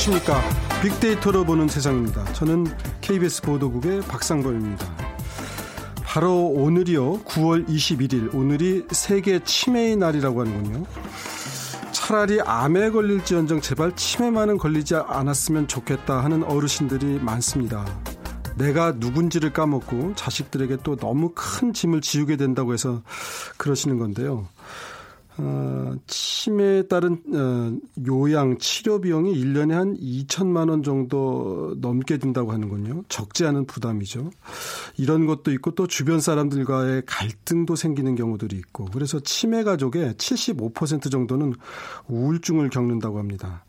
안녕하십니까. 빅데이터로 보는 세상입니다. 저는 KBS 보도국의 박상범입니다. 바로 오늘이요. 9월 21일. 오늘이 세계 치매의 날이라고 하는군요. 차라리 암에 걸릴지언정 제발 치매만은 걸리지 않았으면 좋겠다 하는 어르신들이 많습니다. 내가 누군지를 까먹고 자식들에게 또 너무 큰 짐을 지우게 된다고 해서 그러시는 건데요. 어, 치매에 따른 어, 요양 치료 비용이 1년에 한 2천만 원 정도 넘게 든다고 하는군요. 적지 않은 부담이죠. 이런 것도 있고 또 주변 사람들과의 갈등도 생기는 경우들이 있고 그래서 치매 가족의 75% 정도는 우울증을 겪는다고 합니다.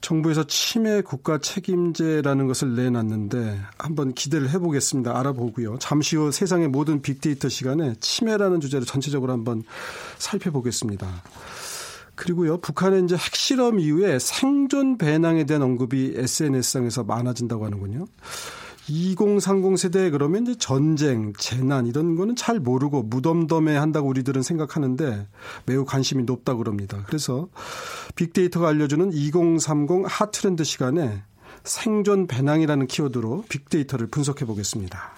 정부에서 치매 국가 책임제라는 것을 내놨는데 한번 기대를 해보겠습니다. 알아보고요. 잠시 후 세상의 모든 빅데이터 시간에 치매라는 주제로 전체적으로 한번 살펴보겠습니다. 그리고요, 북한의 이제 핵실험 이후에 생존 배낭에 대한 언급이 SNS상에서 많아진다고 하는군요. 2030 세대 그러면 이제 전쟁, 재난 이런 거는 잘 모르고 무덤덤해 한다고 우리들은 생각하는데 매우 관심이 높다고 그럽니다. 그래서 빅데이터가 알려주는 2030 핫트렌드 시간에 생존 배낭이라는 키워드로 빅데이터를 분석해 보겠습니다.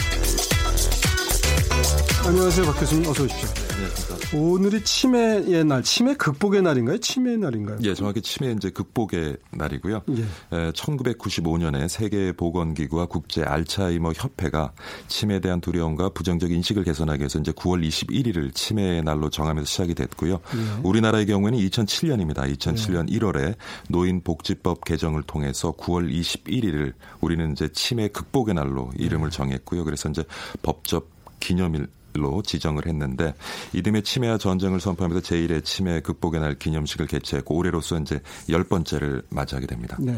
안녕하세요, 박 교수님. 어서 오십시오. 안녕하십니까. 오늘이 치매의 날, 치매 극복의 날인가요? 치매의 날인가요? 예, 정확히 치매 이제 극복의 날이고요. 예. 에, 1995년에 세계 보건기구와 국제 알츠하이머 협회가 치매에 대한 두려움과 부정적 인식을 개선하기 위해서 이제 9월 21일을 치매의 날로 정하면서 시작이 됐고요. 예. 우리나라의 경우에는 2007년입니다. 2007년 예. 1월에 노인복지법 개정을 통해서 9월 21일을 우리는 이제 치매 극복의 날로 이름을 예. 정했고요. 그래서 이제 법적 기념일 로 지정을 했는데 이듬해 치매와 전쟁을 선포하면서 제1회 치매 극복의 날 기념식을 개최했고 올해로서 이제 열 번째를 맞이하게 됩니다. 네.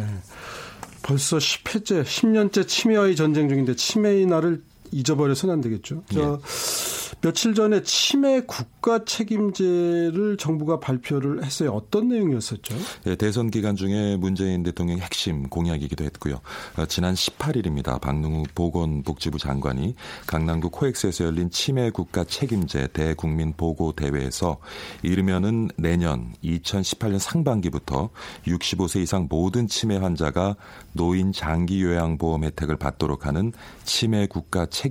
벌써 10회째, 10년째 치매와의 전쟁 중인데 치매의 날을 잊어버려서는 안 되겠죠. 저 예. 며칠 전에 치매 국가 책임제를 정부가 발표를 했어요. 어떤 내용이었었죠? 네, 대선 기간 중에 문재인 대통령 핵심 공약이기도 했고요. 어, 지난 18일입니다. 박능우 보건복지부 장관이 강남구 코엑스에서 열린 치매 국가 책임제 대국민 보고 대회에서 이르면은 내년 2018년 상반기부터 65세 이상 모든 치매 환자가 노인 장기 요양보험 혜택을 받도록 하는 치매 국가 책임제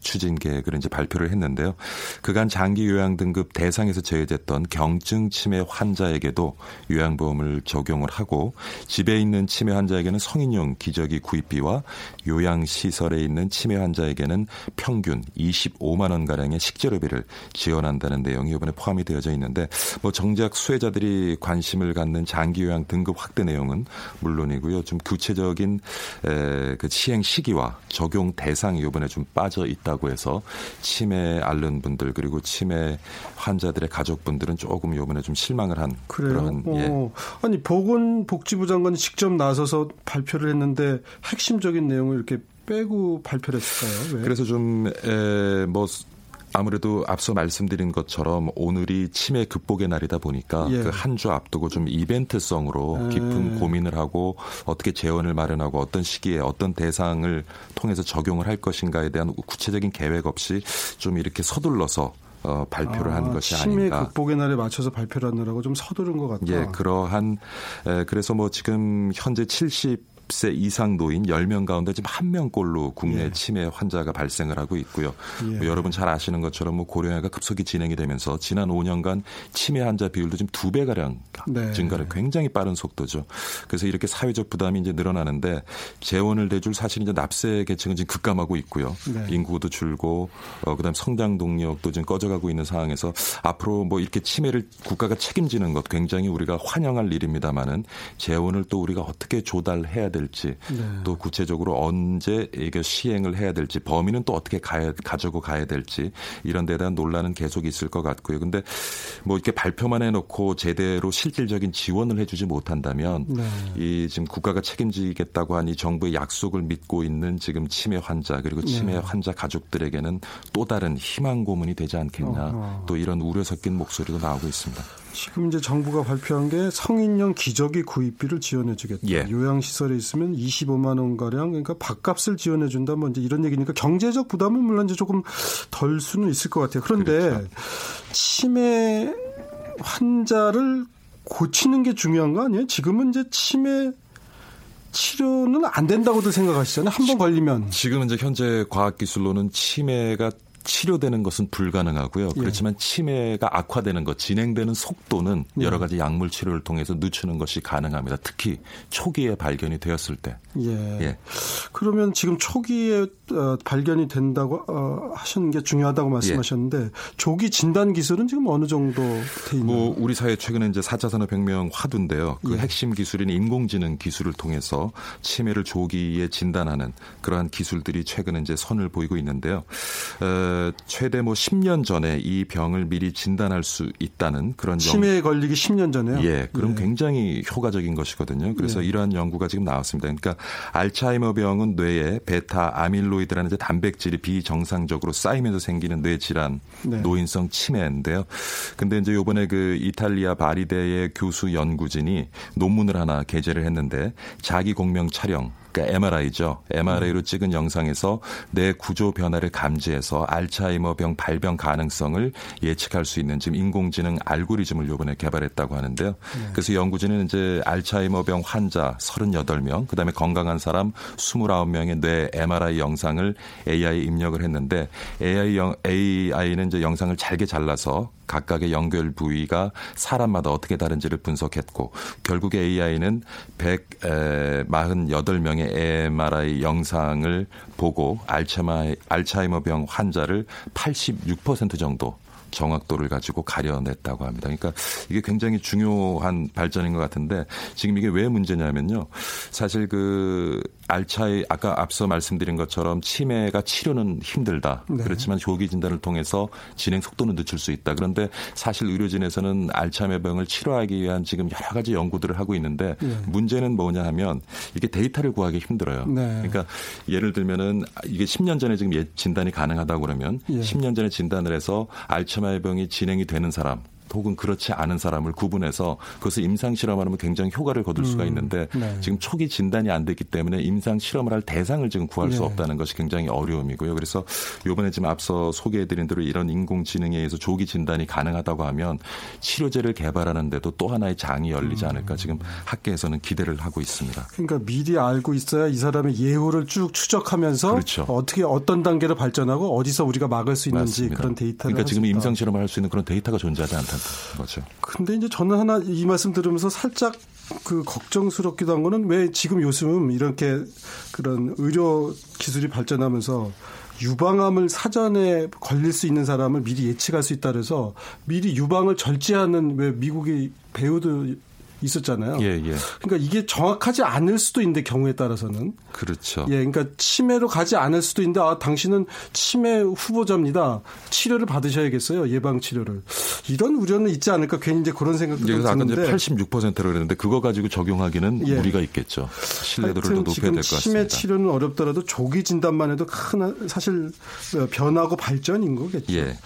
추진 계획을 이제 발표를 했는데요. 그간 장기 요양 등급 대상에서 제외됐던 경증 치매 환자에게도 요양보험을 적용을 하고 집에 있는 치매 환자에게는 성인용 기저귀 구입비와 요양 시설에 있는 치매 환자에게는 평균 25만 원 가량의 식재료비를 지원한다는 내용이 이번에 포함이 되어져 있는데 뭐 정작 수혜자들이 관심을 갖는 장기 요양 등급 확대 내용은 물론이고요. 좀 구체적인 에, 그 시행 시기와 적용 대상이 이번에 좀 빠져 있다고 해서 치매 앓는 분들 그리고 치매 환자들의 가족분들은 조금 이번에 좀 실망을 한 그래요? 그런 예. 어. 아니 보건복지부 장관이 직접 나서서 발표를 했는데 핵심적인 내용을 이렇게 빼고 발표를 했을까요? 왜? 그래서 좀뭐 아무래도 앞서 말씀드린 것처럼 오늘이 치매 극복의 날이다 보니까 예. 그한 주 앞두고 좀 이벤트성으로 깊은 예. 고민을 하고 어떻게 재원을 마련하고 어떤 시기에 어떤 대상을 통해서 적용을 할 것인가에 대한 구체적인 계획 없이 좀 이렇게 서둘러서 어, 발표를 아, 한 것이 치매 아닌가. 극복의 날에 맞춰서 발표를 하느라고 좀 서두른 것 같다. 예, 그러한 에, 그래서 뭐 지금 현재 70 60세 이상 노인 10명 가운데 지금 한 명꼴로 국내 예. 치매 환자가 발생을 하고 있고요. 예. 뭐 여러분 잘 아시는 것처럼 뭐 고령화가 급속히 진행이 되면서 지난 5년간 치매 환자 비율도 지금 두 배 가량 네. 증가를 굉장히 빠른 속도죠. 그래서 이렇게 사회적 부담이 이제 늘어나는데 재원을 대줄 사실 이제 납세 계층은 지금 급감하고 있고요. 네. 인구도 줄고 어, 그다음 성장 동력도 지금 꺼져가고 있는 상황에서 앞으로 뭐 이렇게 치매를 국가가 책임지는 것 굉장히 우리가 환영할 일입니다만은 재원을 또 우리가 어떻게 조달해야 될 될지 네. 또 구체적으로 언제 이게 시행을 해야 될지 범위는 또 어떻게 가야, 가지고 가야 될지 이런 데에 대한 논란은 계속 있을 것 같고요. 근데 뭐 이렇게 발표만 해놓고 제대로 실질적인 지원을 해주지 못한다면 네. 이 지금 국가가 책임지겠다고 한이 정부의 약속을 믿고 있는 지금 치매 환자 그리고 치매 네. 환자 가족들에게는 또 다른 희망 고문이 되지 않겠냐 어허. 또 이런 우려 섞인 목소리도 나오고 있습니다. 지금 이제 정부가 발표한 게 성인용 기저귀 구입비를 지원해 주겠다. 예. 요양시설에 있으면 25만 원 가량 그러니까 밥값을 지원해 준다. 뭐 이제 이런 얘기니까 경제적 부담은 물론 이제 조금 덜 수는 있을 것 같아요. 그런데 그렇죠. 치매 환자를 고치는 게 중요한 거 아니에요? 지금은 이제 치매 치료는 안 된다고도 생각하시잖아요. 한 번 걸리면. 지금 이제 현재 과학 기술로는 치매가 치료되는 것은 불가능하고요. 예. 그렇지만 치매가 악화되는 것, 진행되는 속도는 예. 여러 가지 약물 치료를 통해서 늦추는 것이 가능합니다. 특히 초기에 발견이 되었을 때. 예. 예. 그러면 지금 초기에 어, 발견이 된다고 어, 하시는 게 중요하다고 예. 말씀하셨는데 조기 진단 기술은 지금 어느 정도 돼 있나요? 뭐 우리 사회 최근에 이제 4차 산업혁명 화두인데요. 그 예. 핵심 기술인 인공지능 기술을 통해서 치매를 조기에 진단하는 그러한 기술들이 최근에 이제 선을 보이고 있는데요. 어, 최대 뭐 10년 전에 이 병을 미리 진단할 수 있다는 그런 치매에 연... 걸리기 10년 전에요. 예, 그럼 예. 굉장히 효과적인 것이거든요. 그래서 예. 이러한 연구가 지금 나왔습니다. 그러니까 알츠하이머 병은 뇌에 베타 아밀로 이드라는 이제 단백질이 비정상적으로 쌓이면서 생기는 뇌 질환, 네. 노인성 치매인데요. 근데 이제 요번에 그 이탈리아 바리대의 교수 연구진이 논문을 하나 게재를 했는데 자기 공명 촬영 그러니까 MRI죠. MRI로 찍은 영상에서 뇌 구조 변화를 감지해서 알츠하이머병 발병 가능성을 예측할 수 있는 지금 인공지능 알고리즘을 요번에 개발했다고 하는데요. 네. 그래서 연구진은 이제 알츠하이머병 환자 38명, 그다음에 건강한 사람 29명의 뇌 MRI 영상을 AI 입력을 했는데 AI 영, AI는 이제 영상을 잘게 잘라서 각각의 연결 부위가 사람마다 어떻게 다른지를 분석했고 결국에 AI는 148명의 MRI 영상을 보고 알츠하이머, 알츠하이머병 환자를 86% 정도 정확도를 가지고 가려냈다고 합니다. 그러니까 이게 굉장히 중요한 발전인 것 같은데 지금 이게 왜 문제냐면요. 사실 그 알차이 아까 앞서 말씀드린 것처럼 치매가 치료는 힘들다. 네. 그렇지만 조기 진단을 통해서 진행 속도는 늦출 수 있다. 그런데 사실 의료진에서는 알츠하이머병을 치료하기 위한 지금 여러 가지 연구들을 하고 있는데 네. 문제는 뭐냐 하면 이게 데이터를 구하기 힘들어요. 네. 그러니까 예를 들면은 이게 10년 전에 지금 진단이 가능하다고 그러면 예. 10년 전에 진단을 해서 알츠 하이머병이 진행이 되는 사람 혹은 그렇지 않은 사람을 구분해서 그것을 임상 실험하면 굉장히 효과를 거둘 수가 음, 있는데 네. 지금 초기 진단이 안 됐기 때문에 임상 실험을 할 대상을 지금 구할 네. 수 없다는 것이 굉장히 어려움이고요. 그래서 요번에 지금 앞서 소개해드린 대로 이런 인공지능에 의해서 조기 진단이 가능하다고 하면 치료제를 개발하는데도 또 하나의 장이 열리지 않을까 지금 학계에서는 기대를 하고 있습니다. 그러니까 미리 알고 있어야 이 사람의 예후를 쭉 추적하면서 그렇죠. 어떻게 어떤 단계로 발전하고 어디서 우리가 막을 수 있는지 맞습니다. 그런 데이터를 그러니까 지금 임상 실험을 할 수 있는 그런 데이터가 존재하지 않다. 거죠. 근데 이제 저는 하나 이 말씀 들으면서 살짝 그 걱정스럽기도 한 거는 왜 지금 요즘 이렇게 그런 의료 기술이 발전하면서 유방암을 사전에 걸릴 수 있는 사람을 미리 예측할 수 있다 그래서 미리 유방을 절제하는 왜 미국의 배우들 있었잖아요. 예, 예. 그러니까 이게 정확하지 않을 수도 있는데 경우에 따라서는 그렇죠. 예, 그러니까 치매로 가지 않을 수도 있는데 아 당신은 치매 후보자입니다. 치료를 받으셔야겠어요. 예방 치료를. 이런 우려는 있지 않을까 괜히 이제 그런 생각도 예, 그래서 드는데 아까 이제 86%라고 그랬는데 그거 가지고 적용하기는 예. 무리가 있겠죠. 신뢰도를 더 높여야 될 것 같습니다. 치매 치료는 어렵더라도 조기 진단만 해도 큰 사실 변하고 발전인 거겠죠. 예.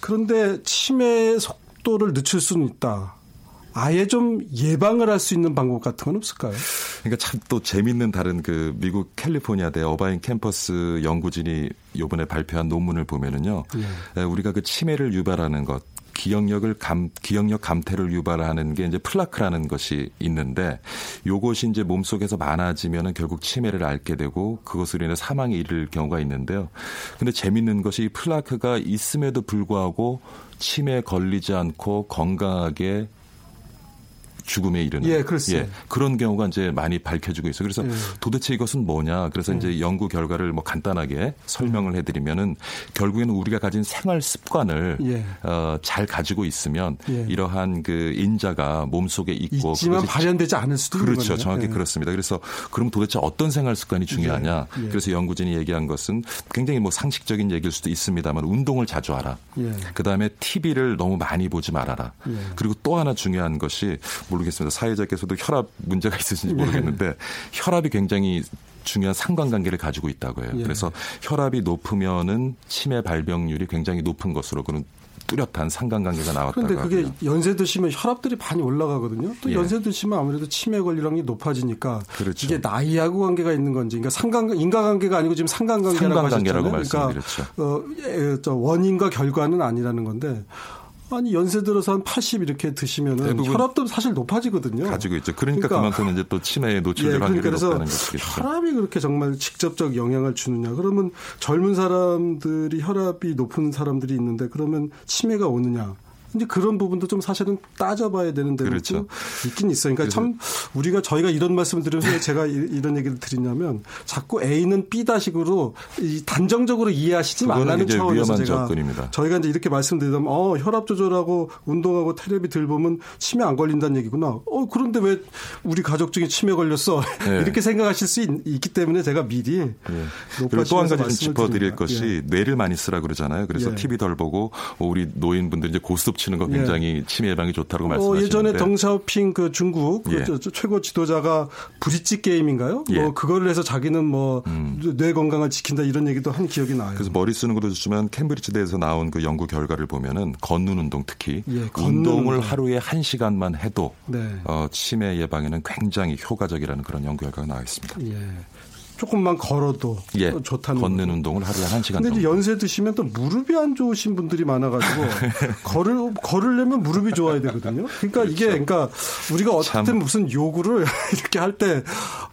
그런데 치매 속도를 늦출 수는 있다. 아예 좀 예방을 할 수 있는 방법 같은 건 없을까요? 그러니까 참 또 재밌는 다른 그 미국 캘리포니아 대 어바인 캠퍼스 연구진이 요번에 발표한 논문을 보면은요. 예. 우리가 그 치매를 유발하는 것 기억력을 감 기억력 감퇴를 유발하는 게 이제 플라크라는 것이 있는데 요것이 이제 몸속에서 많아지면은 결국 치매를 앓게 되고 그것으로 인해 사망에 이를 경우가 있는데요. 근데 재밌는 것이 이 플라크가 있음에도 불구하고 치매에 걸리지 않고 건강하게 죽음에 이르는 예, 예, 그런 경우가 이제 많이 밝혀지고 있어요. 그래서 예. 도대체 이것은 뭐냐? 그래서 예. 이제 연구 결과를 뭐 간단하게 설명을 해드리면은 결국에는 우리가 가진 생활 습관을 예. 어, 잘 가지고 있으면 예. 이러한 그 인자가 몸 속에 있고 있지만 발현되지 않을 수도 그렇죠, 정확히 그렇습니다. 그래서 그럼 도대체 어떤 생활 습관이 중요하냐? 그래서 연구진이 얘기한 것은 굉장히 뭐 상식적인 얘기일 수도 있습니다만 운동을 자주 하라. 그 다음에 TV를 너무 많이 보지 말아라. 그리고 또 하나 중요한 것이 모르겠습니다. 사회자께서도 혈압 문제가 있으신지 모르겠는데 혈압이 굉장히 중요한 상관관계를 가지고 있다고 해요. 예. 그래서 혈압이 높으면은 치매 발병률이 굉장히 높은 것으로 그는 뚜렷한 상관관계가 나왔다고 그런데 그게 하고요. 연세 드시면 혈압들이 많이 올라가거든요. 또 예. 연세 드시면 아무래도 치매 걸리량이 높아지니까 그렇죠. 이게 나이하고 관계가 있는 건지, 그러니까 상관 인과관계가 아니고 지금 상관관계라고, 상관관계라고 하셨잖아요. 그러니까 어, 예, 원인과 결과는 아니라는 건데 아니 연세 들어서 한 80 이렇게 드시면은 혈압도 사실 높아지거든요. 가지고 있죠. 그러니까, 그러니까 그만큼 이제 또 치매에 노출될 예, 그러니까 확률이 높다는 것이겠죠. 혈압이 그렇게 정말 직접적 영향을 주느냐? 그러면 젊은 사람들이 혈압이 높은 사람들이 있는데 그러면 치매가 오느냐? 이제 그런 부분도 좀 사실은 따져봐야 되는데 그렇죠. 있긴 있어요. 그러니까 참 우리가 저희가 이런 말씀을 드리면서 제가 이런 얘기를 드리냐면 자꾸 A는 B다식으로 단정적으로 이해하시지 말라는 차원에서 제가 접근입니다. 저희가 이제 이렇게 말씀드리면 어 혈압 조절하고 운동하고 테레비 들 보면 치매 안 걸린다는 얘기구나. 어 그런데 왜 우리 가족 중에 치매 걸렸어? 네. 이렇게 생각하실 수 있, 기 때문에 제가 미리 네. 그리고 또 한 가지 좀 짚어드릴 것이 예. 뇌를 많이 쓰라 그러잖아요. 그래서 예. TV 덜 보고 우리 노인분들 이제 고스톱 치는 거 굉장히 예. 치매 예방에 좋다고 말씀하시는데 어, 예전에 덩샤오핑 그 중국 그 예. 그 최고 지도자가 브릿지 게임인가요? 예. 뭐 그거를 해서 자기는 뭐뇌 음. 건강을 지킨다 이런 얘기도 한 기억이 나요. 그래서 머리 쓰는 것도 좋지만 캠브리지 대에서 나온 그 연구 결과를 보면은 걷는 운동 특히 예, 운동을 운동. 하루에 한 시간만 해도 네. 어, 치매 예방에는 굉장히 효과적이라는 그런 연구 결과가 나와 있습니다. 예. 조금만 걸어도 예, 좋다는 걷는 거. 운동을 하루에 한 시간. 근데 정도. 연세 드시면 또 무릎이 안 좋으신 분들이 많아가지고 걸을 걸으려면 무릎이 좋아야 되거든요. 그러니까 그렇죠. 이게 그러니까 우리가 어쨌든 무슨 요구를 이렇게 할 때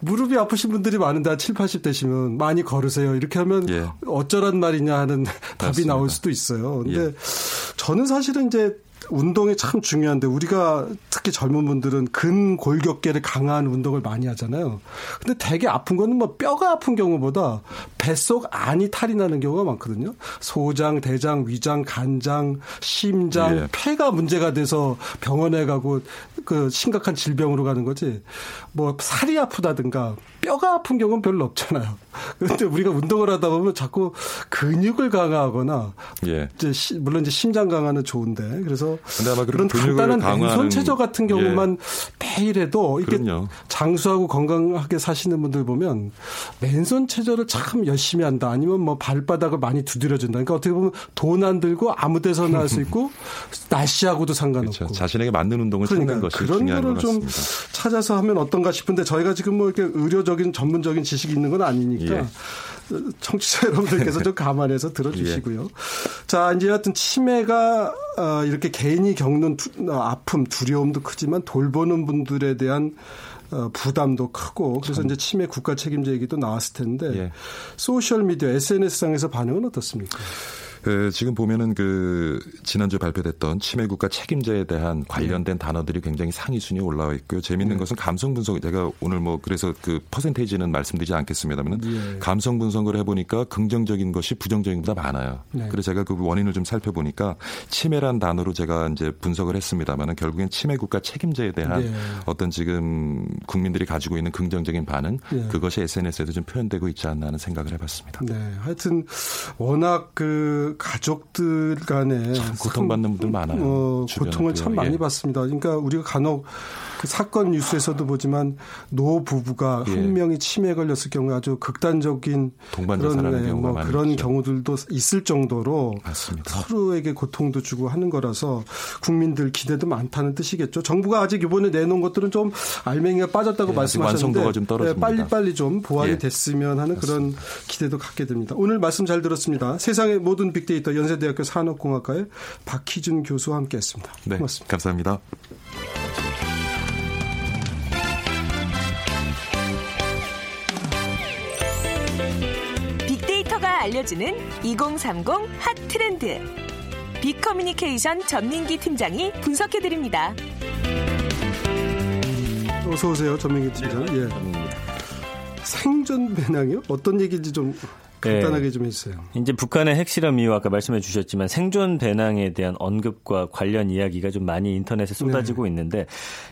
무릎이 아프신 분들이 많은데 한 7, 80대시면 많이 걸으세요. 이렇게 하면 예. 어쩌란 말이냐 하는 답이 맞습니다. 나올 수도 있어요. 근데 예. 저는 사실은 이제 운동이 참 중요한데 우리가 특히 젊은 분들은 근골격계를 강한 운동을 많이 하잖아요. 근데 되게 아픈 거는 뭐 뼈가 아픈 경우보다 뱃속 안이 탈이 나는 경우가 많거든요. 소장, 대장, 위장, 간장, 심장, 예. 폐가 문제가 돼서 병원에 가고 그 심각한 질병으로 가는 거지. 뭐 살이 아프다든가 뼈가 아픈 경우는 별로 없잖아요. 그런데 우리가 운동을 하다 보면 자꾸 근육을 강화하거나 예. 이제 시, 물론 이제 심장 강화는 좋은데 그래서 그런 간단한 맨손 체조 같은 경우만 예. 매일 해도 이렇게 그럼요. 장수하고 건강하게 사시는 분들 보면 맨손 체조를 참 열심히 한다 아니면 뭐 발바닥을 많이 두드려준다. 그러니까 어떻게 보면 돈 안 들고 아무 데서나 할 수 있고 날씨하고도 상관없고 그렇죠. 자신에게 맞는 운동을 그러니까 찾는 것이 그런 거를 좀 찾아서 하면 어떤가 싶은데 저희가 지금 뭐 이렇게 의료적인 전문적인 지식이 있는 건 아니니까 예. 청취자 여러분들께서 좀 감안해서 들어주시고요. 예. 자, 이제 하여튼 치매가 어, 이렇게 개인이 겪는 어, 아픔, 두려움도 크지만 돌보는 분들에 대한 어, 부담도 크고 그래서 참. 이제 치매 국가 책임자 얘기도 나왔을 텐데 예. 소셜 미디어 SNS상에서 반응은 어떻습니까? 그 지금 보면은 그 지난주에 발표됐던 치매 국가 책임자에 대한 관련된 네. 단어들이 굉장히 상위 순위에 올라와 있고요. 재밌는 네. 것은 감성 분석 제가 오늘 뭐 그래서 그 퍼센테이지는 말씀드리지 않겠습니다만 네. 감성 분석을 해보니까 긍정적인 것이 부정적인 것보다 많아요. 네. 그래서 제가 그 원인을 좀 살펴보니까 치매란 단어로 제가 이제 분석을 했습니다만은 결국엔 치매 국가 책임자에 대한 네. 어떤 지금 국민들이 가지고 있는 긍정적인 반응 네. 그것이 SNS에도 좀 표현되고 있지 않나 하는 생각을 해봤습니다. 네, 하여튼 워낙 그 가족들 간에 고통받는 분들 많아요. 어, 고통을 참 많이 예. 받습니다. 그러니까 우리가 간혹 그 사건 뉴스에서도 보지만 노 부부가 예. 한 명이 치매에 걸렸을 경우에 아주 극단적인 그런 네, 뭐 그런 있죠. 경우들도 있을 정도로 맞습니다. 서로에게 고통도 주고 하는 거라서 국민들 기대도 많다는 뜻이겠죠. 정부가 아직 이번에 내놓은 것들은 좀 알맹이가 빠졌다고 예, 말씀하셨는데 좀 네, 빨리 빨리 좀 보완이 예. 됐으면 하는. 그런 기대도 갖게 됩니다. 오늘 말씀 잘 들었습니다. 세상의 모든 빅데이터 연세대학교 산업공학과의 박희준 교수와 함께했습니다. 네, 고맙습니다. 감사합니다. 알려주는 2030 핫 트렌드. 빅커뮤니케이션 전민기 팀장이 분석해드립니다. 어서 오세요, 전민기 팀장. 네, 예. 생존 배낭이요? 어떤 얘기인지 좀 간단하게 네. 좀 해주세요. 이제 북한의 핵실험 이후 아까 말씀해 주셨지만 생존 배낭에 대한 언급과 관련 이야기가 좀 많이 인터넷에 쏟아지고 네. 있는데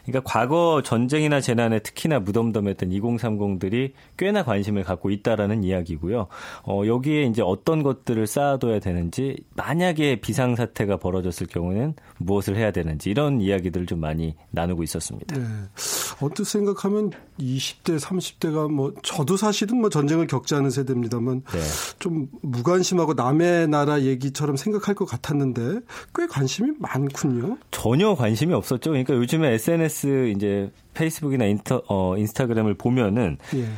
그러니까 과거 전쟁이나 재난에 특히나 무덤덤했던 2030들이 꽤나 관심을 갖고 있다라는 이야기고요. 어, 여기에 이제 어떤 것들을 쌓아둬야 되는지 만약에 비상 사태가 벌어졌을 경우는 무엇을 해야 되는지 이런 이야기들을 좀 많이 나누고 있었습니다. 네. 어떻게 생각하면 20대, 30대가 뭐 저도 사실은 뭐 전쟁을 겪지 않은 세대입니다만 네. 좀 무관심하고 남의 나라 얘기처럼 생각할 것 같았는데 꽤 관심이 많군요. 전혀 관심이 없었죠. 그러니까 요즘에 SNS 이제 페이스북이나 인터 어 인스타그램을 보면은 예.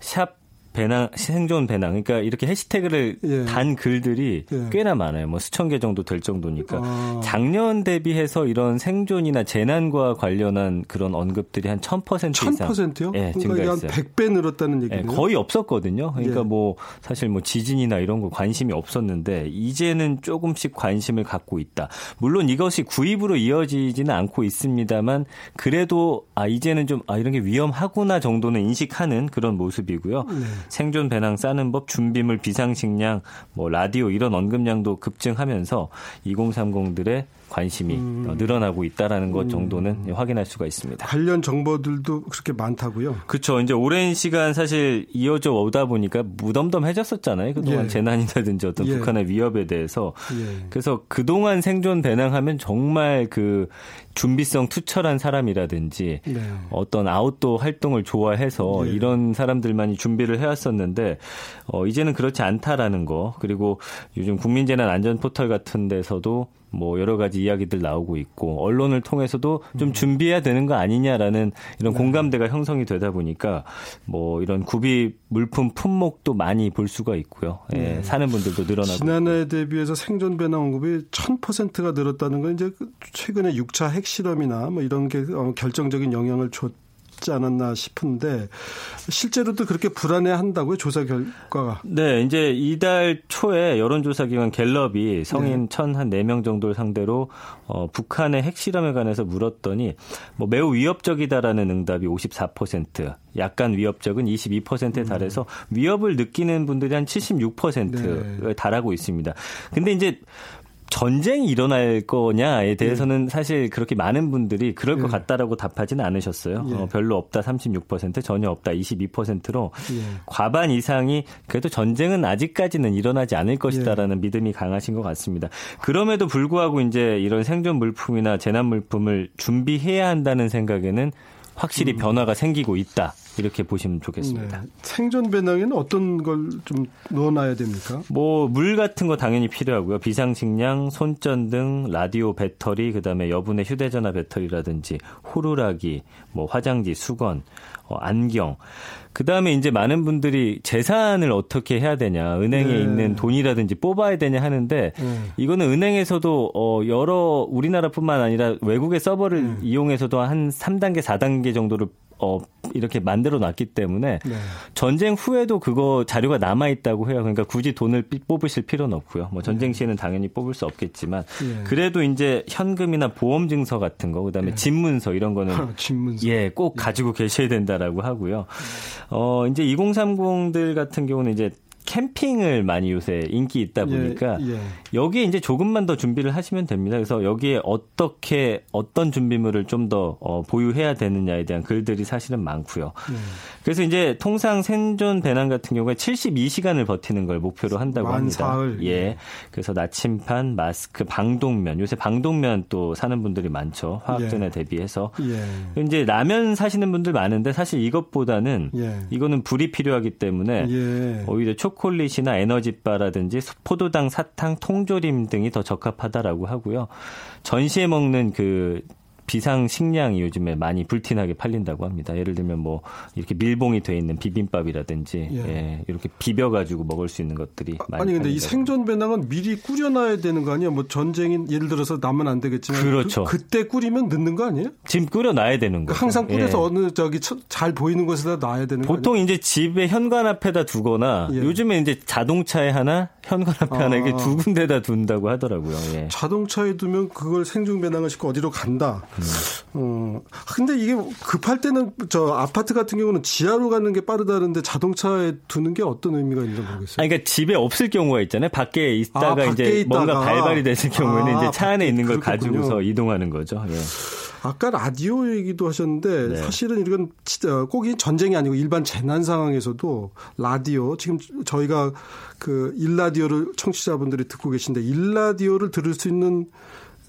샵 배낭 생존 배낭 그러니까 이렇게 해시태그를 예. 단 글들이 예. 꽤나 많아요. 뭐 수천 개 정도 될 정도니까 아. 작년 대비해서 이런 생존이나 재난과 관련한 그런 언급들이 한 1000% 이상 1000%요? 예, 그러니까 한 100배 늘었다는. 예, 거의 없었거든요. 그러니까 예. 뭐 사실 뭐 지진이나 이런 거 관심이 없었는데 이제는 조금씩 관심을 갖고 있다. 물론 이것이 구입으로 이어지지는 않고 있습니다만 그래도 아 이제는 좀 아 이런 게 위험하구나 정도는 인식하는 그런 모습이고요. 네. 생존 배낭 싸는 법, 준비물, 비상식량, 뭐 라디오 이런 언급량도 급증하면서 2030들의 관심이 음. 늘어나고 있다라는 것 음. 정도는 음. 확인할 수가 있습니다. 관련 정보들도 그렇게 많다고요? 그렇죠. 이제 오랜 시간 사실 이어져 오다 보니까 무덤덤해졌었잖아요. 그동안 예. 재난이라든지 어떤 예. 북한의 위협에 대해서. 예. 그래서 그동안 생존 배낭하면 정말 그 준비성 투철한 사람이라든지 네. 어떤 아웃도어 활동을 좋아해서 네. 이런 사람들만이 준비를 해왔었는데 어, 이제는 그렇지 않다라는 거 그리고 요즘 국민재난 안전 포털 같은 데서도 뭐 여러 가지 이야기들 나오고 있고 언론을 통해서도 좀 음. 준비해야 되는 거 아니냐라는 이런 네. 공감대가 형성이 되다 보니까 뭐 이런 구비 물품 품목도 많이 볼 수가 있고요. 예, 네. 사는 분들도 늘어나고 지난해 대비해서 생존 배낭 언급이 1000%가 늘었다는 건 이제 최근에 6차 핵실험이나 뭐 이런 게 어, 결정적인 영향을 줬 있지 않았나 싶은데 실제로도 그렇게 불안해한다고요 조사 결과가? 네, 이제 이달 초에 여론조사 기관 갤럽이 성인 네. 천한 4명 정도를 상대로 어, 북한의 핵실험에 관해서 물었더니 뭐 매우 위협적이다라는 응답이 54%, 약간 위협적은 22%에 달해서 음. 위협을 느끼는 분들이 한 76%에 네. 달하고 있습니다. 근데 이제 전쟁이 일어날 거냐에 대해서는 예. 사실 그렇게 많은 분들이 그럴 예. 것 같다라고 답하지는 않으셨어요. 예. 어, 별로 없다 36% 전혀 없다 22%로 예. 과반 이상이 그래도 전쟁은 아직까지는 일어나지 않을 것이다라는 예. 믿음이 강하신 것 같습니다. 그럼에도 불구하고 이제 이런 생존 물품이나 재난 물품을 준비해야 한다는 생각에는 확실히 음. 변화가 생기고 있다. 이렇게 보시면 좋겠습니다. 네. 생존 배낭에는 어떤 걸 좀 넣어놔야 됩니까? 뭐 물 같은 거 당연히 필요하고요. 비상식량, 손전등, 라디오 배터리, 그다음에 여분의 휴대전화 배터리라든지 호루라기, 뭐 화장지, 수건, 어, 안경. 그 다음에 이제 많은 분들이 재산을 어떻게 해야 되냐, 은행에 네. 있는 돈이라든지 뽑아야 되냐 하는데, 네. 이거는 은행에서도 어, 여러 우리나라뿐만 아니라 외국의 서버를 네. 이용해서도 한 3단계, 4단계 정도를 어, 이렇게 만들어 놨기 때문에 네. 전쟁 후에도 그거 자료가 남아 있다고 해요. 그러니까 굳이 돈을 뽑으실 필요는 없고요. 뭐 전쟁 네. 시에는 당연히 뽑을 수 없겠지만 네. 그래도 이제 현금이나 보험 증서 같은 거 그다음에 네. 집문서 이런 거는 아, 집문서. 예, 꼭 예. 가지고 계셔야 된다라고 하고요. 어, 이제 2030들 같은 경우는 이제 캠핑을 많이 요새 인기 있다 예, 보니까 예, 예. 여기에 이제 조금만 더 준비를 하시면 됩니다. 그래서 여기에 어떻게 어떤 준비물을 좀더 어, 보유해야 되느냐에 대한 글들이 사실은 많고요. 예. 그래서 이제 통상 생존 배낭 같은 경우에 72시간을 버티는 걸 목표로 한다고 합니다. 사흘. 예. 그래서 나침판, 마스크, 방독면. 요새 방독면 또 사는 분들이 많죠. 화학전에 예. 대비해서. 예. 이제 라면 사시는 분들 많은데 사실 이것보다는 이거는 불이 필요하기 때문에 오히려 초 초콜릿이나 에너지바라든지 포도당, 사탕, 통조림 등이 더 적합하다라고 하고요. 전시에 먹는 그 비상 식량이 요즘에 많이 불티나게 팔린다고 합니다. 예를 들면 뭐 이렇게 밀봉이 돼 있는 비빔밥이라든지 예. 예 이렇게 비벼 가지고 먹을 수 있는 것들이 많이 아니 근데 이 생존 배낭은 미리 꾸려놔야 되는 거 아니야? 뭐 전쟁이 예를 들어서 남은 안 되겠지만 그렇죠. 그, 때 꾸리면 늦는 거 아니에요? 지금 끓여놔야 되는 거죠. 항상 꾸려서 예. 어느 저기 잘 보이는 곳에다 놔야 되는 거 보통 이제 집에 현관 앞에다 두거나 예. 요즘에 이제 자동차에 하나 현관 앞에 아. 하나 이게 두 군데다 둔다고 하더라고요. 예. 자동차에 두면 그걸 생존 배낭을 싣고 어디로 간다. 어, 근데 이게 급할 때는 저 아파트 같은 경우는 지하로 가는 게 빠르다는데 자동차에 두는 게 어떤 의미가 있는지 모르겠어요. 아니, 그러니까 집에 없을 경우가 있잖아요. 밖에 있다가 아, 밖에 이제 있다가. 뭔가 발발이 됐을 경우에는 아, 이제 차 안에 있는 걸 그렇겠군요. 가지고서 이동하는 거죠. 예. 아까 라디오 얘기도 하셨는데 네. 사실은 이건 꼭 전쟁이 아니고 일반 재난 상황에서도 라디오 지금 저희가 그 일라디오를 청취자분들이 듣고 계신데 일라디오를 들을 수 있는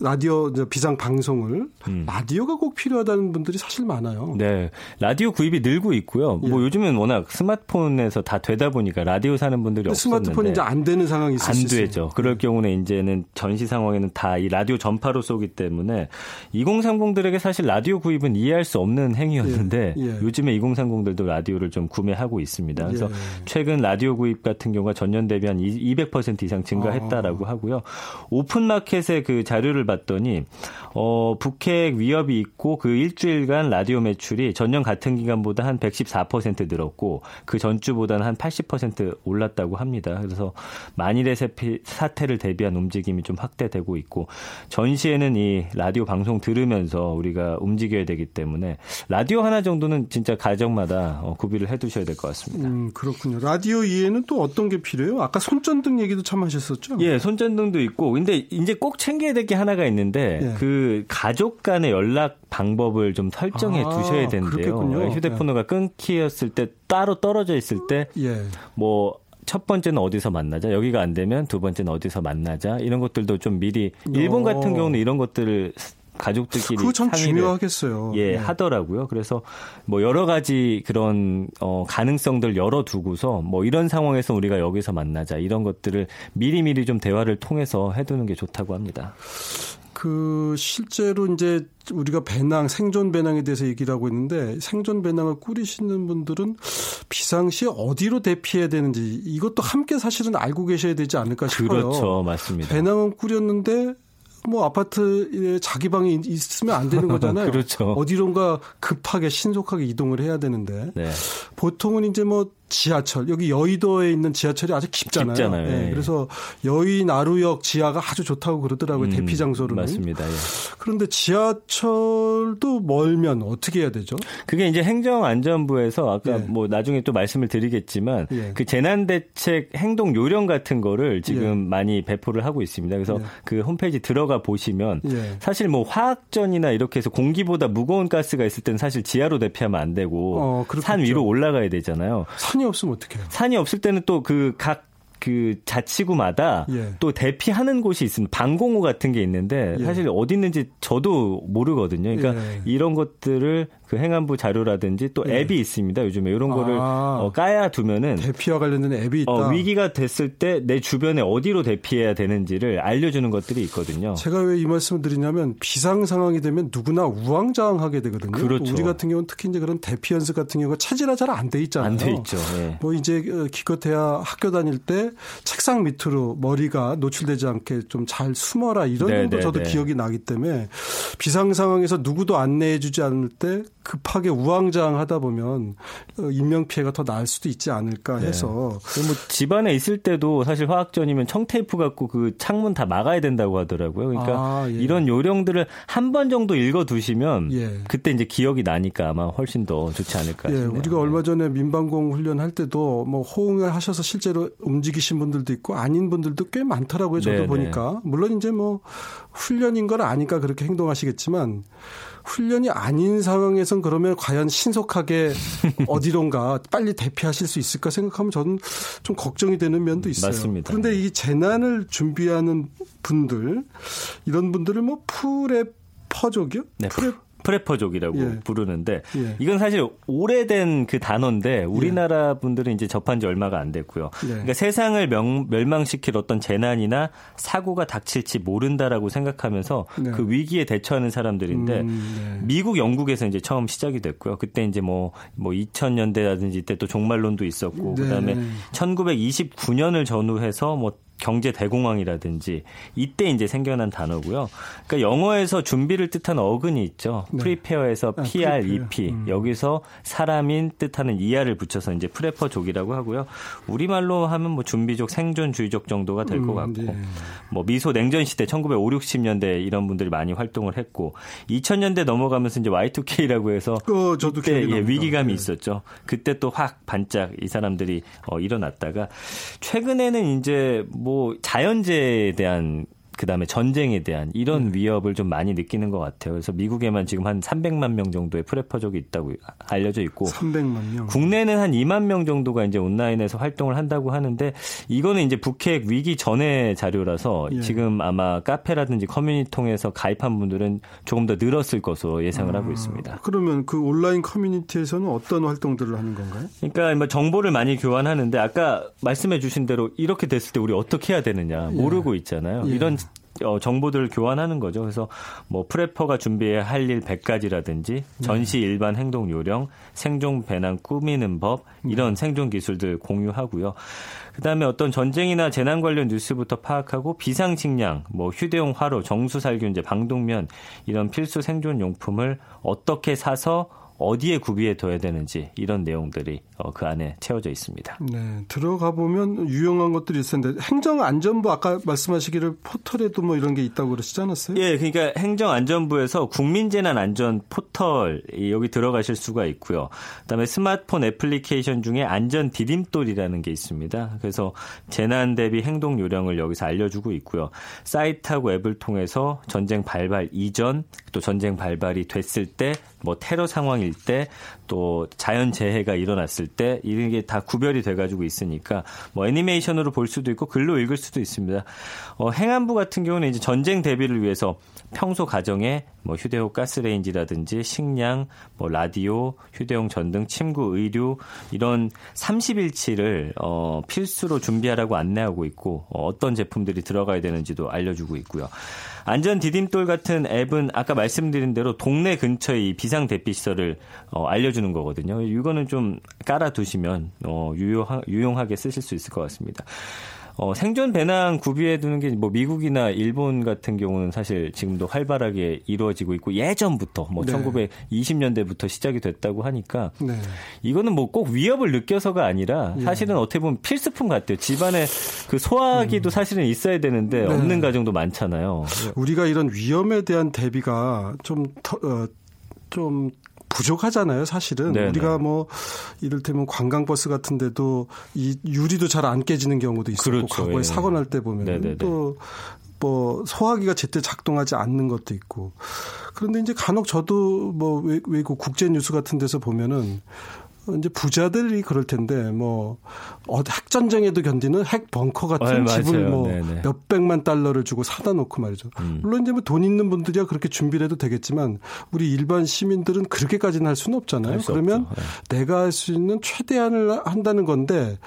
라디오 비상 방송을 음. 라디오가 꼭 필요하다는 분들이 사실 많아요. 네, 라디오 구입이 늘고 있고요. 뭐 예. 뭐 요즘은 워낙 스마트폰에서 다 되다 보니까 라디오 사는 분들이 없었는데 스마트폰이 이제 안 되는 상황이 있을 안 되죠. 그럴 네. 경우는 이제는 전시 상황에는 다 이 라디오 전파로 쏘기 때문에 2030들에게 사실 라디오 구입은 이해할 수 없는 행위였는데 예. 예. 요즘에 2030들도 라디오를 좀 구매하고 있습니다. 그래서 예. 최근 라디오 구입 같은 경우가 전년 대비 한 200% 이상 증가했다라고 아. 하고요. 오픈 마켓의 그 자료를 봤더니 어, 북핵 위협이 있고 그 일주일간 라디오 매출이 전년 같은 기간보다 한 114% 늘었고 그 전주보다는 한 80% 올랐다고 합니다. 그래서 만일의 사태를 대비한 움직임이 좀 확대되고 있고 전시에는 이 라디오 방송 들으면서 우리가 움직여야 되기 때문에 라디오 하나 정도는 진짜 가정마다 어, 구비를 해두셔야 될 것 같습니다. 음, 그렇군요. 라디오 이외에는 또 어떤 게 필요해요? 아까 손전등 얘기도 참 하셨었죠? 예, 손전등도 있고 근데 이제 꼭 챙겨야 될 게 하나가 있는데 예. 그 가족 간의 연락 방법을 좀 설정해 아, 두셔야 된대요. 그렇겠군요. 휴대폰으로 예. 끊기었을 때 따로 떨어져 있을 때 예. 뭐첫 번째는 어디서 만나자. 여기가 안 되면 두 번째는 어디서 만나자. 이런 것들도 좀 미리 일본 같은 경우는 이런 것들을 가족들끼리 그거 참 중요하겠어요. 예, 네. 하더라고요. 그래서 뭐 여러 가지 그런 어 가능성들 열어 두고서 뭐 이런 상황에서 우리가 여기서 만나자 이런 것들을 미리미리 좀 대화를 통해서 해 두는 게 좋다고 합니다. 그 실제로 이제 우리가 배낭 생존 배낭에 대해서 얘기를 하고 있는데 생존 배낭을 꾸리시는 분들은 비상시에 어디로 대피해야 되는지 이것도 함께 사실은 알고 계셔야 되지 않을까 싶어요. 그렇죠, 맞습니다. 배낭은 꾸렸는데 뭐 아파트에 자기 방이 있으면 안 되는 거잖아요. 그렇죠. 어디론가 급하게 신속하게 이동을 해야 되는데 네. 보통은 이제 뭐 지하철 여기 여의도에 있는 지하철이 아주 깊잖아요. 깊잖아요. 네. 예. 그래서 여의 나루역 지하가 아주 좋다고 그러더라고요. 음, 대피 장소로는. 맞습니다. 예. 그런데 지하철도 멀면 어떻게 해야 되죠? 그게 이제 행정안전부에서 아까 예. 뭐 나중에 또 말씀을 드리겠지만 예. 그 재난대책 행동 요령 같은 거를 지금 예. 많이 배포를 하고 있습니다. 그래서 예. 그 홈페이지 들어가 보시면 사실 뭐 화학전이나 이렇게 해서 공기보다 무거운 가스가 있을 때는 사실 지하로 대피하면 안 되고 어, 산 위로 올라가야 되잖아요. 산이 없으면 어떡해요? 산이 없을 때는 또 그각 그 자치구마다 예. 또 대피하는 곳이 있습니다. 방공호 같은 게 있는데 예. 사실 어디 있는지 저도 모르거든요. 그러니까 예. 이런 것들을 그 행안부 자료라든지 또 예. 앱이 있습니다. 요즘에 이런 거를 아, 어, 까야 두면은 대피와 관련된 앱이 있다. 어, 위기가 됐을 때 내 주변에 어디로 대피해야 되는지를 알려주는 것들이 있거든요. 제가 왜 이 말씀을 드리냐면 비상 상황이 되면 누구나 우왕좌왕하게 되거든요. 그렇죠. 우리 같은 경우는 특히 이제 그런 대피 연습 같은 경우가 체질화 잘안 돼 있잖아요. 안 돼 있죠. 예. 뭐 이제 어, 기껏해야 학교 다닐 때 책상 밑으로 머리가 노출되지 않게 좀 잘 숨어라 이런 네, 정도 네, 저도 네. 기억이 나기 때문에 비상 상황에서 누구도 안내해주지 않을 때 급하게 우왕좌왕하다 보면 어, 인명 피해가 더 나을 수도 있지 않을까 네. 해서 네. 뭐 집안에 있을 때도 사실 화학전이면 청테이프 갖고 그 창문 다 막아야 된다고 하더라고요. 그러니까 아, 예. 이런 요령들을 한 번 정도 읽어 두시면 예. 그때 이제 기억이 나니까 아마 훨씬 더 좋지 않을까 예, 싶네요. 우리가 얼마 전에 민방공 훈련할 때도 뭐 호응을 하셔서 실제로 움직이신 분들도 있고 아닌 분들도 꽤 많더라고요. 저도 네네. 보니까 물론 이제 뭐 훈련인 걸 아니까 그렇게 행동하시겠지만 훈련이 아닌 상황에선 그러면 과연 신속하게 어디론가 빨리 대피하실 수 있을까 생각하면 저는 좀 걱정이 되는 면도 있어요. 맞습니다. 그런데 이 재난을 준비하는 분들 이런 분들을 뭐 프레퍼족이요? 네. 프레 프레퍼족이라고 예. 부르는데 예. 이건 사실 오래된 그 단어인데 우리나라 분들은 이제 접한 지 얼마가 안 됐고요. 예. 그러니까 세상을 명, 멸망시킬 어떤 재난이나 사고가 닥칠지 모른다라고 생각하면서 네. 그 위기에 대처하는 사람들인데 음, 네. 미국, 영국에서 이제 처음 시작이 됐고요. 그때 이제 뭐, 뭐 2000년대라든지 이때 또 종말론도 있었고 네. 그다음에 1929년을 전후해서 뭐 경제 대공황이라든지 이때 이제 생겨난 단어고요. 그러니까 영어에서 준비를 뜻하는 어근이 있죠. 네. 프리페어에서 아, PR, EP 음. 여기서 사람인 뜻하는 이하를 붙여서 이제 프레퍼족이라고 하고요. 우리말로 하면 뭐 준비족, 생존주의족 정도가 될것 음, 같고 네. 뭐 미소 냉전 시대 1950, 60년대 이런 분들이 많이 활동을 했고 2000년대 넘어가면서 이제 Y2K라고 해서 어, 저도 그때 예, 위기감이 네. 있었죠. 그때 또 확 반짝 이 사람들이 어, 일어났다가 최근에는 이제 뭐 자연재해에 대한 그다음에 전쟁에 대한 이런 네. 위협을 좀 많이 느끼는 것 같아요. 그래서 미국에만 지금 한 300만 명 정도의 프레퍼족이 있다고 알려져 있고 300만 명. 국내는 한 2만 명 정도가 이제 온라인에서 활동을 한다고 하는데 이거는 이제 북핵 위기 전의 자료라서 예. 지금 아마 카페라든지 커뮤니티 통해서 가입한 분들은 조금 더 늘었을 것으로 예상을 아, 하고 있습니다. 그러면 그 온라인 커뮤니티에서는 어떤 활동들을 하는 건가요? 그러니까 뭐 정보를 많이 교환하는데 아까 말씀해 주신 대로 이렇게 됐을 때 우리 어떻게 해야 되느냐 모르고 예. 있잖아요. 예. 이런 어, 정보들을 교환하는 거죠. 그래서 뭐 프레퍼가 준비해야 할 일 100가지라든지 전시 일반 행동 요령, 생존 배낭 꾸미는 법 이런 생존 기술들 공유하고요. 그다음에 어떤 전쟁이나 재난 관련 뉴스부터 파악하고 비상 식량, 뭐 휴대용 화로, 정수 살균제, 방독면 이런 필수 생존 용품을 어떻게 사서 어디에 구비해 둬야 되는지 이런 내용들이 어, 그 안에 채워져 있습니다. 네, 들어가 보면 유용한 것들이 있을 텐데 행정안전부 아까 말씀하시기를 포털에도 뭐 이런 게 있다고 그러시지 않았어요? 예, 그러니까 행정안전부에서 국민재난안전 포털 여기 들어가실 수가 있고요. 그다음에 스마트폰 애플리케이션 중에 안전 디딤돌이라는 게 있습니다. 그래서 재난 대비 행동 요령을 여기서 알려주고 있고요. 사이트하고 앱을 통해서 전쟁 발발 이전 또 전쟁 발발이 됐을 때 뭐 테러 상황일 때 또 자연 재해가 일어났을 때 이런 게 다 구별이 돼가지고 있으니까 뭐 애니메이션으로 볼 수도 있고 글로 읽을 수도 있습니다. 어, 행안부 같은 경우는 이제 전쟁 대비를 위해서 평소 가정에 뭐 휴대용 가스레인지라든지 식량, 뭐 라디오, 휴대용 전등, 침구, 의류 이런 30일치를 어, 필수로 준비하라고 안내하고 있고 어, 어떤 제품들이 들어가야 되는지도 알려주고 있고요. 안전 디딤돌 같은 앱은 아까 말씀드린 대로 동네 근처의 이 비상 대피 시설을 어, 알려주는 거거든요. 이거는 좀 깔아두시면 어, 유용하, 유용하게 쓰실 수 있을 것 같습니다. 어, 생존 배낭 구비해 두는 게 뭐 미국이나 일본 같은 경우는 사실 지금도 활발하게 이루어지고 있고 예전부터 뭐 네. 1920년대부터 시작이 됐다고 하니까 네. 이거는 뭐 꼭 위협을 느껴서가 아니라 예. 사실은 어떻게 보면 필수품 같아요. 집안에 그 소화기도 음. 사실은 있어야 되는데 네. 없는 가정도 많잖아요. 우리가 이런 위험에 대한 대비가 좀 더, 어, 좀 부족하잖아요, 사실은. 네네. 우리가 뭐 이를테면 관광버스 같은 데도 이 유리도 잘 안 깨지는 경우도 있었고 그렇죠. 과거에 예. 사고 날 때 보면 또 뭐 소화기가 제때 작동하지 않는 것도 있고. 그런데 이제 간혹 저도 뭐 외국 국제 뉴스 같은 데서 보면은 이제 부자들이 그럴 텐데 뭐 핵전쟁에도 견디는 핵 벙커 같은 네, 집을 뭐 몇백만 달러를 주고 사다 놓고 말이죠. 음. 물론 이제 뭐 돈 있는 분들이야 그렇게 준비를 해도 되겠지만 우리 일반 시민들은 그렇게까지는 할 수는 없잖아요. 그러면 네. 내가 할 수 있는 최대한을 한다는 건데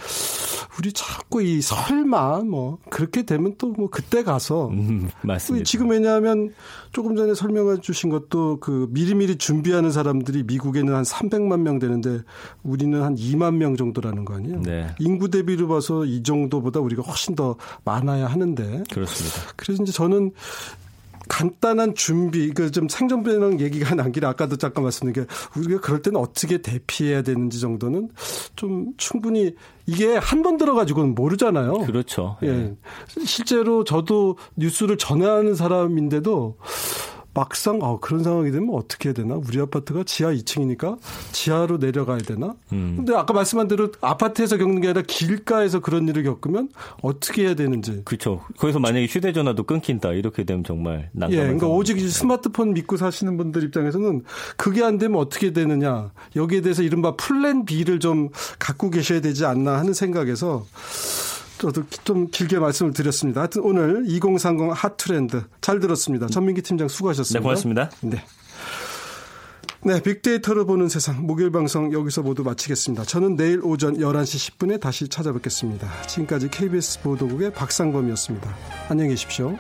우리 자꾸 이 설마 뭐 그렇게 되면 또 뭐 그때 가서 음, 맞습니다. 지금 왜냐하면 조금 전에 설명해 주신 것도 그 미리미리 준비하는 사람들이 미국에는 한 300만 명 되는데 우리는 한 2만 명 정도라는 거 아니에요? 네. 인구 대비로 봐서 이 정도보다 우리가 훨씬 더 많아야 하는데 그렇습니다. 그래서 이제 저는 간단한 준비, 그좀 생존배낭 얘기가 난 길에 아까도 잠깐 말씀드린 게 우리가 그럴 때는 어떻게 대피해야 되는지 정도는 좀 충분히 이게 한 번 들어가지고는 모르잖아요. 그렇죠. 예. 예. 실제로 저도 뉴스를 전하는 사람인데도 막상 어, 그런 상황이 되면 어떻게 해야 되나? 우리 아파트가 지하 2층이니까 지하로 내려가야 되나? 음. 근데 아까 말씀한 대로 아파트에서 겪는 게 아니라 길가에서 그런 일을 겪으면 어떻게 해야 되는지. 그렇죠. 거기서 만약에 휴대전화도 끊긴다 이렇게 되면 정말 난감한 예, 그러니까 오직 스마트폰 믿고 사시는 분들 입장에서는 그게 안 되면 어떻게 되느냐. 여기에 대해서 이른바 플랜 B를 좀 갖고 계셔야 되지 않나 하는 생각에서 저도 좀 길게 말씀을 드렸습니다. 하여튼 오늘 2030 핫트렌드 잘 들었습니다. 전민기 팀장 수고하셨습니다. 네, 고맙습니다. 네. 네, 빅데이터로 보는 세상 목요일 방송 여기서 모두 마치겠습니다. 저는 내일 오전 11시 10분에 다시 찾아뵙겠습니다. 지금까지 KBS 보도국의 박상범이었습니다. 안녕히 계십시오.